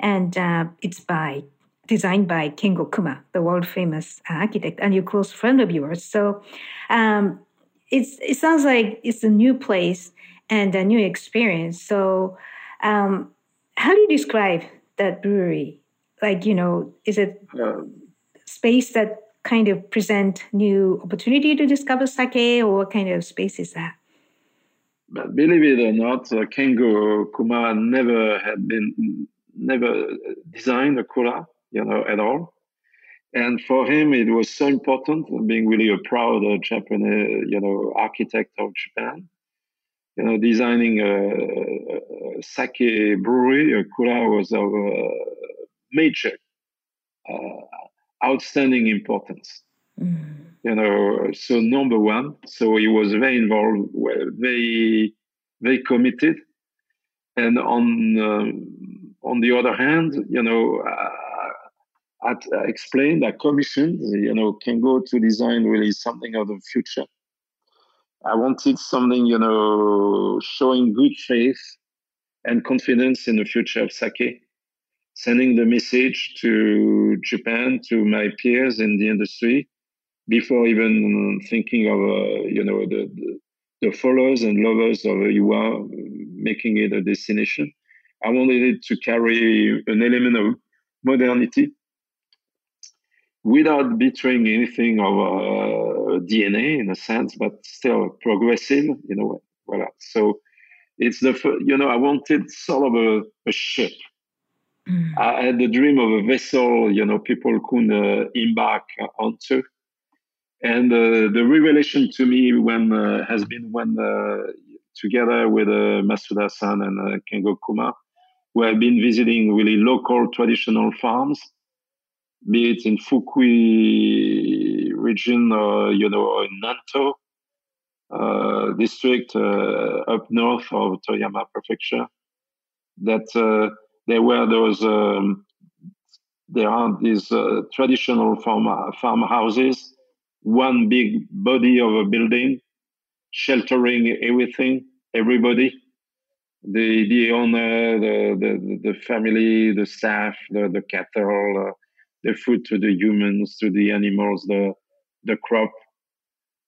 And uh, it's by designed by Kengo Kuma, the world famous architect and your close friend of yours. So um, it's, it sounds like it's a new place and a new experience. So um, how do you describe that brewery? Like, you know, is it a space that kind of present new opportunity to discover sake or what kind of space is that? But believe it or not, uh, Kengo Kuma never had been never designed a kura, you know, at all. And for him, it was so important, being really a proud uh, Japanese, you know, architect of Japan. You know, designing a, a sake brewery, a kura was of uh, major, uh, outstanding importance. Mm you know, so number one, so he was very involved, very, very committed. And on um, on the other hand, you know, uh, I, I explained, I commissioned, you know, Kengo to design really something of the future. I wanted something, you know, showing good faith and confidence in the future of sake, sending the message to Japan, to my peers in the industry, before even thinking of, uh, you know, the, the, the, followers and lovers of Iwa making it a destination. I wanted it to carry an element of modernity without betraying anything of uh, DNA in a sense, but still progressive in a way. Voilà. So it's the you know I wanted sort of a, a ship. Mm. I had the dream of a vessel, you know, people could uh, embark onto. And uh, the revelation to me when uh, has been when uh, together with uh, Masuda-san and uh, Kengo Kuma, we have been visiting really local traditional farms be it in Fukui region or you know in Nanto uh, district uh, up north of Toyama Prefecture. That uh, there were those um, there are these uh, traditional farm farmhouses, one big body of a building, sheltering everything, everybody the the owner, the the, the family, the staff, the the cattle, uh, the food to the humans, to the animals, the the crop,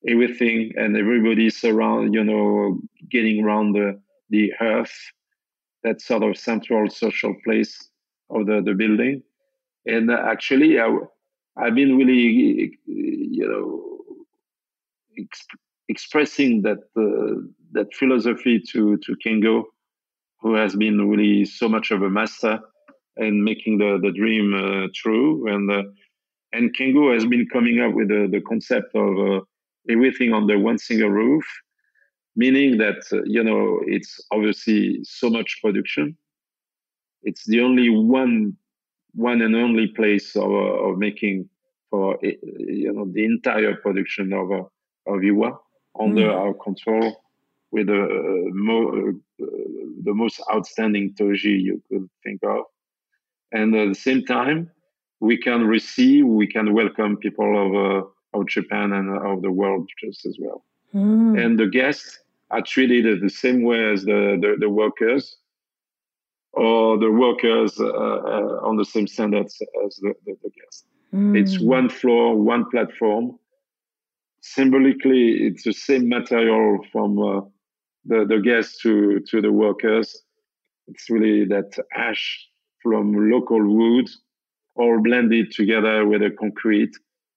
everything, and everybody's around, you know, getting around the the earth, that sort of central social place of the, the building. And actually, I, I've been really, you know, exp- expressing that uh, that philosophy to to Kengo, who has been really so much of a master and making the, the dream uh, true. And uh, and Kengo has been coming up with the, the concept of uh, everything under one single roof, meaning that uh, you know it's obviously so much production. It's the only one one and only place of, uh, of making for uh, you know the entire production of of Iwa under mm. our control with the, mo- the most outstanding toji you could think of and at the same time we can receive we can welcome people of uh, of japan and of the world just as well mm. and the guests are treated the same way as the the, the workers or the workers uh, uh, on the same standards as the, the, the guests mm. it's one floor one platform symbolically it's the same material from uh, the, the guests to, to the workers it's really that ash from local wood, all blended together with a concrete.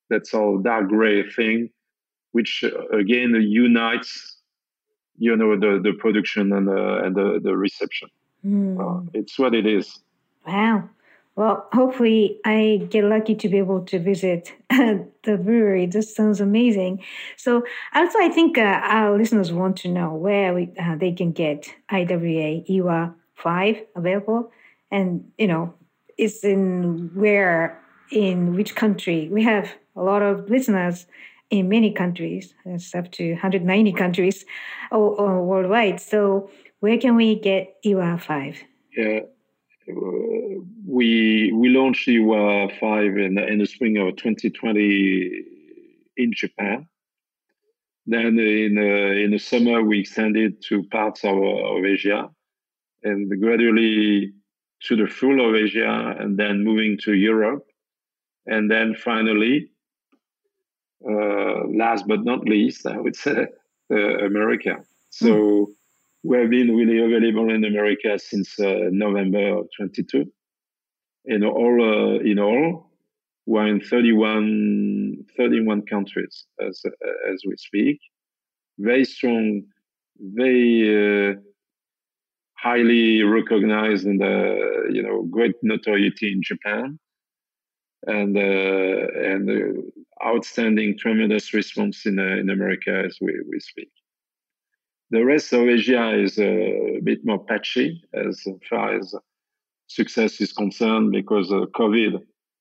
That's all dark gray thing, which uh, again unites, you know, the, the production and the, and the, the reception. Mm. Uh, it's what it is. Wow. Well, hopefully, I get lucky to be able to visit the brewery. This sounds amazing. So, also, I think uh, our listeners want to know where we, uh, they can get IWA Iwa 5 available and you know it's in where in which country. We have a lot of listeners in many countries it's up to 190 countries or worldwide. So where can we get iwa 5 yeah we we launched iwa 5 in, in the spring of 2020 in japan. Then in uh, in the summer we extended to parts of, of asia. And gradually to the full of Asia and then moving to Europe. And then finally, uh, last but not least, I would say uh, America. So mm. we have been really available in America since uh, November of 22. In all, uh, in all, we're in 31, 31 countries as, as we speak. Very strong, very uh, highly recognized and uh, you know great notoriety in Japan, and uh, and uh, outstanding tremendous response in uh, in America as we, we speak. The rest of Asia is a bit more patchy as far as success is concerned because COVID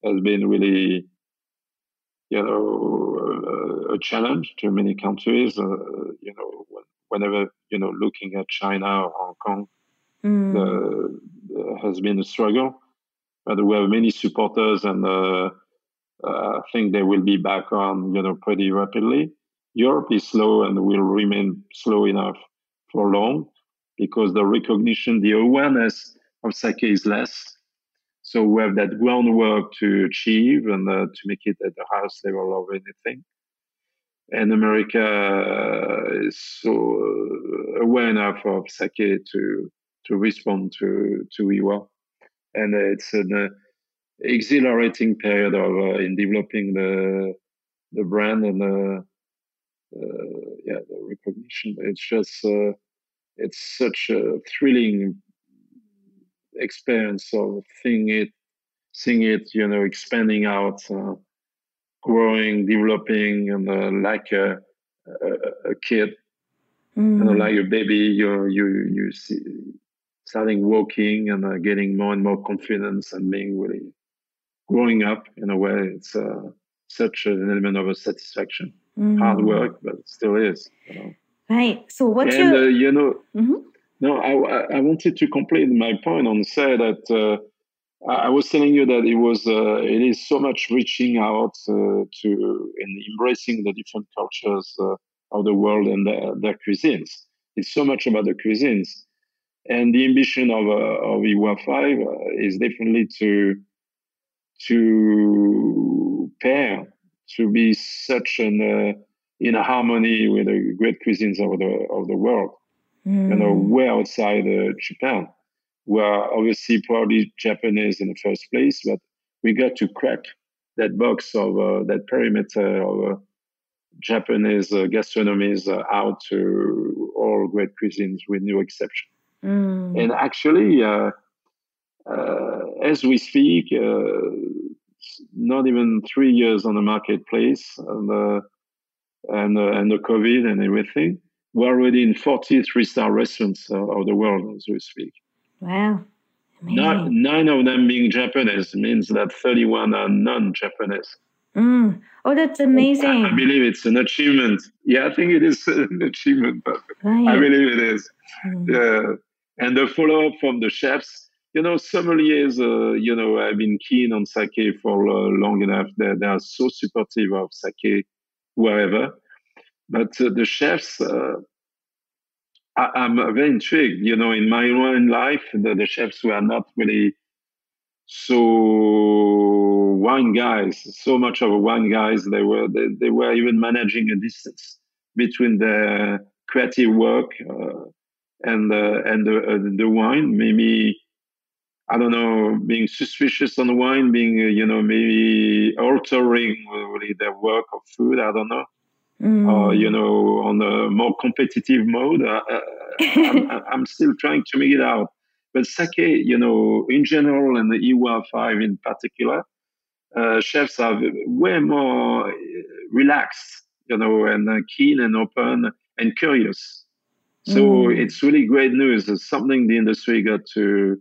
has been really you know a challenge to many countries. you know whenever you know looking at China or Hong Kong mm. the, has been a struggle. But we have many supporters, and uh, uh, I think they will be back on, you know, pretty rapidly. Europe is slow and will remain slow enough for long because the recognition, the awareness of sake is less. So we have that groundwork to achieve and uh, to make it at the highest level of anything. And America is so uh, aware enough of sake to to respond to to Iwa, and it's an uh, exhilarating period of uh, in developing the the brand and uh, uh, yeah the recognition. It's just uh, it's such a thrilling experience of seeing it, seeing it, you know, expanding out, uh, growing, developing, and uh, like a, a, a kid, mm. you know, like a baby, you you you see starting walking and uh, getting more and more confidence and being really growing up in a way. It's uh, such an element of a satisfaction. Mm. Hard work, but it still is. You know? Right. So what's and, your... Uh, you know, mm-hmm. no, I, I wanted to complete my point on say that uh, I was telling you that it was uh, it is so much reaching out uh, to and embracing the different cultures uh, of the world and their, their, cuisines. It's so much about the cuisines, and the ambition of uh, of Iwa Five is definitely to to pair to be such an in harmony with the great cuisines of the of the world. Mm. You know, hmm. way outside uh, Japan. We're obviously probably Japanese in the first place, but we got to crack that box of uh, that perimeter of uh, Japanese uh, gastronomies uh, out to all great cuisines with no exception. Mm. And actually, uh, uh, as we speak, not even three years on the marketplace, and and uh, and the COVID and everything, we're already in 43 star restaurants uh, of the world as we speak. Wow. Not, nine of them being Japanese means that 31 are non-Japanese. Mm. Oh, that's amazing. I, I, believe it's an achievement. Yeah, I think it is an achievement, but right. I believe it is. Mm. Yeah. And the follow up from the chefs, you know, sommeliers, uh, you know, I've been keen on sake for uh, long enough. They, they are so supportive of sake wherever. But uh, the chefs, uh, I, am very intrigued. You know, in my own life, the, the chefs were not really so wine guys, so much of wine guys. They were they, they were even managing a distance between the creative work uh, and uh, and the uh, the wine. Maybe I don't know, being suspicious on the wine, being, uh, you know, maybe altering really their work of food. I don't know. Mm. Or, you know, on a more competitive mode. Uh, uh I'm, I'm, still trying to make it out. But sake, you know, in general, and the Iwa 5 in particular, uh, chefs are way more uh, relaxed, you know, and uh, keen and open and curious. So mm. it's really great news. It's something the industry got to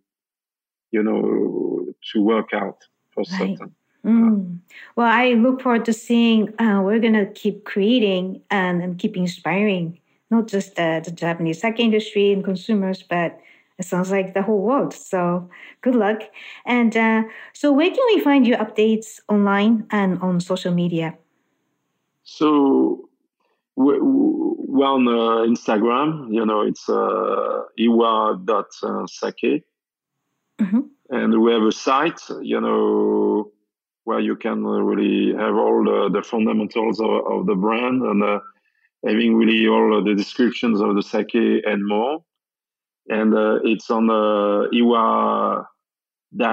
you know, to work out for right. certain. Mm. Well, I look forward to seeing. Uh, we're gonna keep creating and, and keep inspiring not just the, the Japanese sake industry and consumers, but it sounds like the whole world. So good luck. And uh, so, where can we find your updates online and on social media? So we're on uh, Instagram. You know, it's uh, iwa.sake. Mm-hmm. And we have a site, you know, where you can really have all the, the fundamentals of, of, the brand and uh, having really all the descriptions of the sake and more. And uh, it's on uh, iwa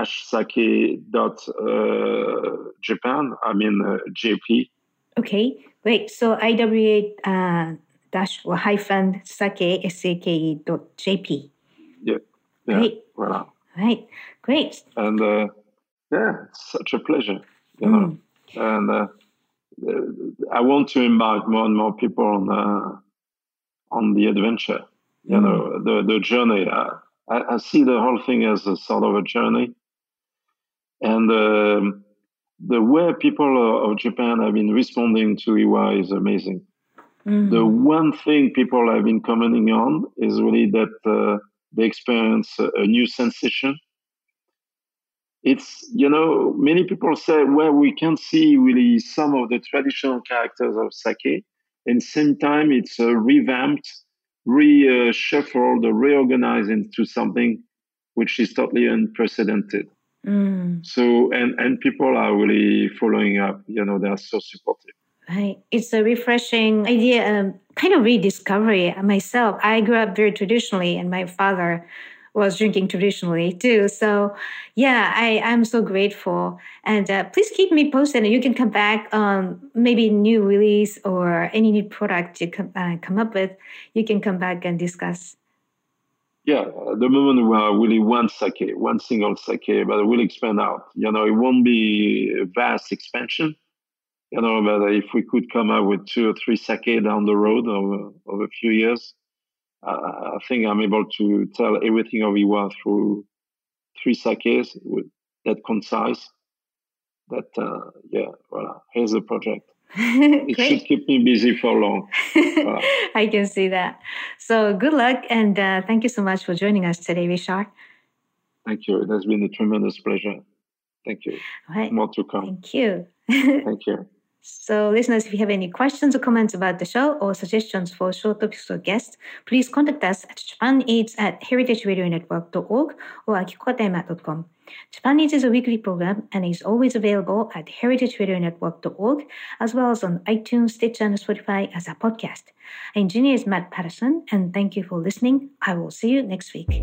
sake dot uh, Japan. I mean uh, JP. Okay, great. So iwa uh, dash or hyphen sake sake dot JP. Yeah. yeah. Great. Voilà. Right. Great. And uh, yeah, it's such a pleasure. You mm. know, and uh, I want to invite more and more people on uh, on the adventure. You mm. know, the the journey. I, I, see the whole thing as a sort of a journey, and um, the way people of Japan have been responding to Iwa is amazing. Mm. The one thing people have been commenting on is really that uh, they experience a, a new sensation. It's, you know, many people say, well, we can see really some of the traditional characters of sake. And same time, it's uh, revamped, reshuffled, reorganized into something which is totally unprecedented. Mm. So, and, and people are really following up, you know, they are so supportive. Right. It's a refreshing idea, um, kind of rediscovery myself. I grew up very traditionally, and my father was drinking traditionally too. So, yeah, I, I'm so grateful. And uh, please keep me posted. And you can come back on maybe new release or any new product you come, uh, come up with. You can come back and discuss. Yeah, the moment we are really one sake, one single sake, but we'll expand out. You know, it won't be a vast expansion you know, but if we could come up with two or three sake down the road of, of a few years, uh, I think I'm able to tell everything of Iwa through three sakes with that concise. That uh, yeah, voilà. Here's the project. it should keep me busy for long. Voilà. I can see that. So good luck and uh, thank you so much for joining us today, Richard. Thank you. It has been a tremendous pleasure. Thank you. Right. More to come. Thank you. thank you. So, listeners, if you have any questions or comments about the show or suggestions for show topics or guests, please contact us at japaneats at heritageradionetwork.org or akikokatayama.com. Japan is a weekly program and is always available at heritageradionetwork.org as well as on iTunes, Stitcher, and Spotify as a podcast. Our engineer is Matt Patterson, and thank you for listening. I will see you next week.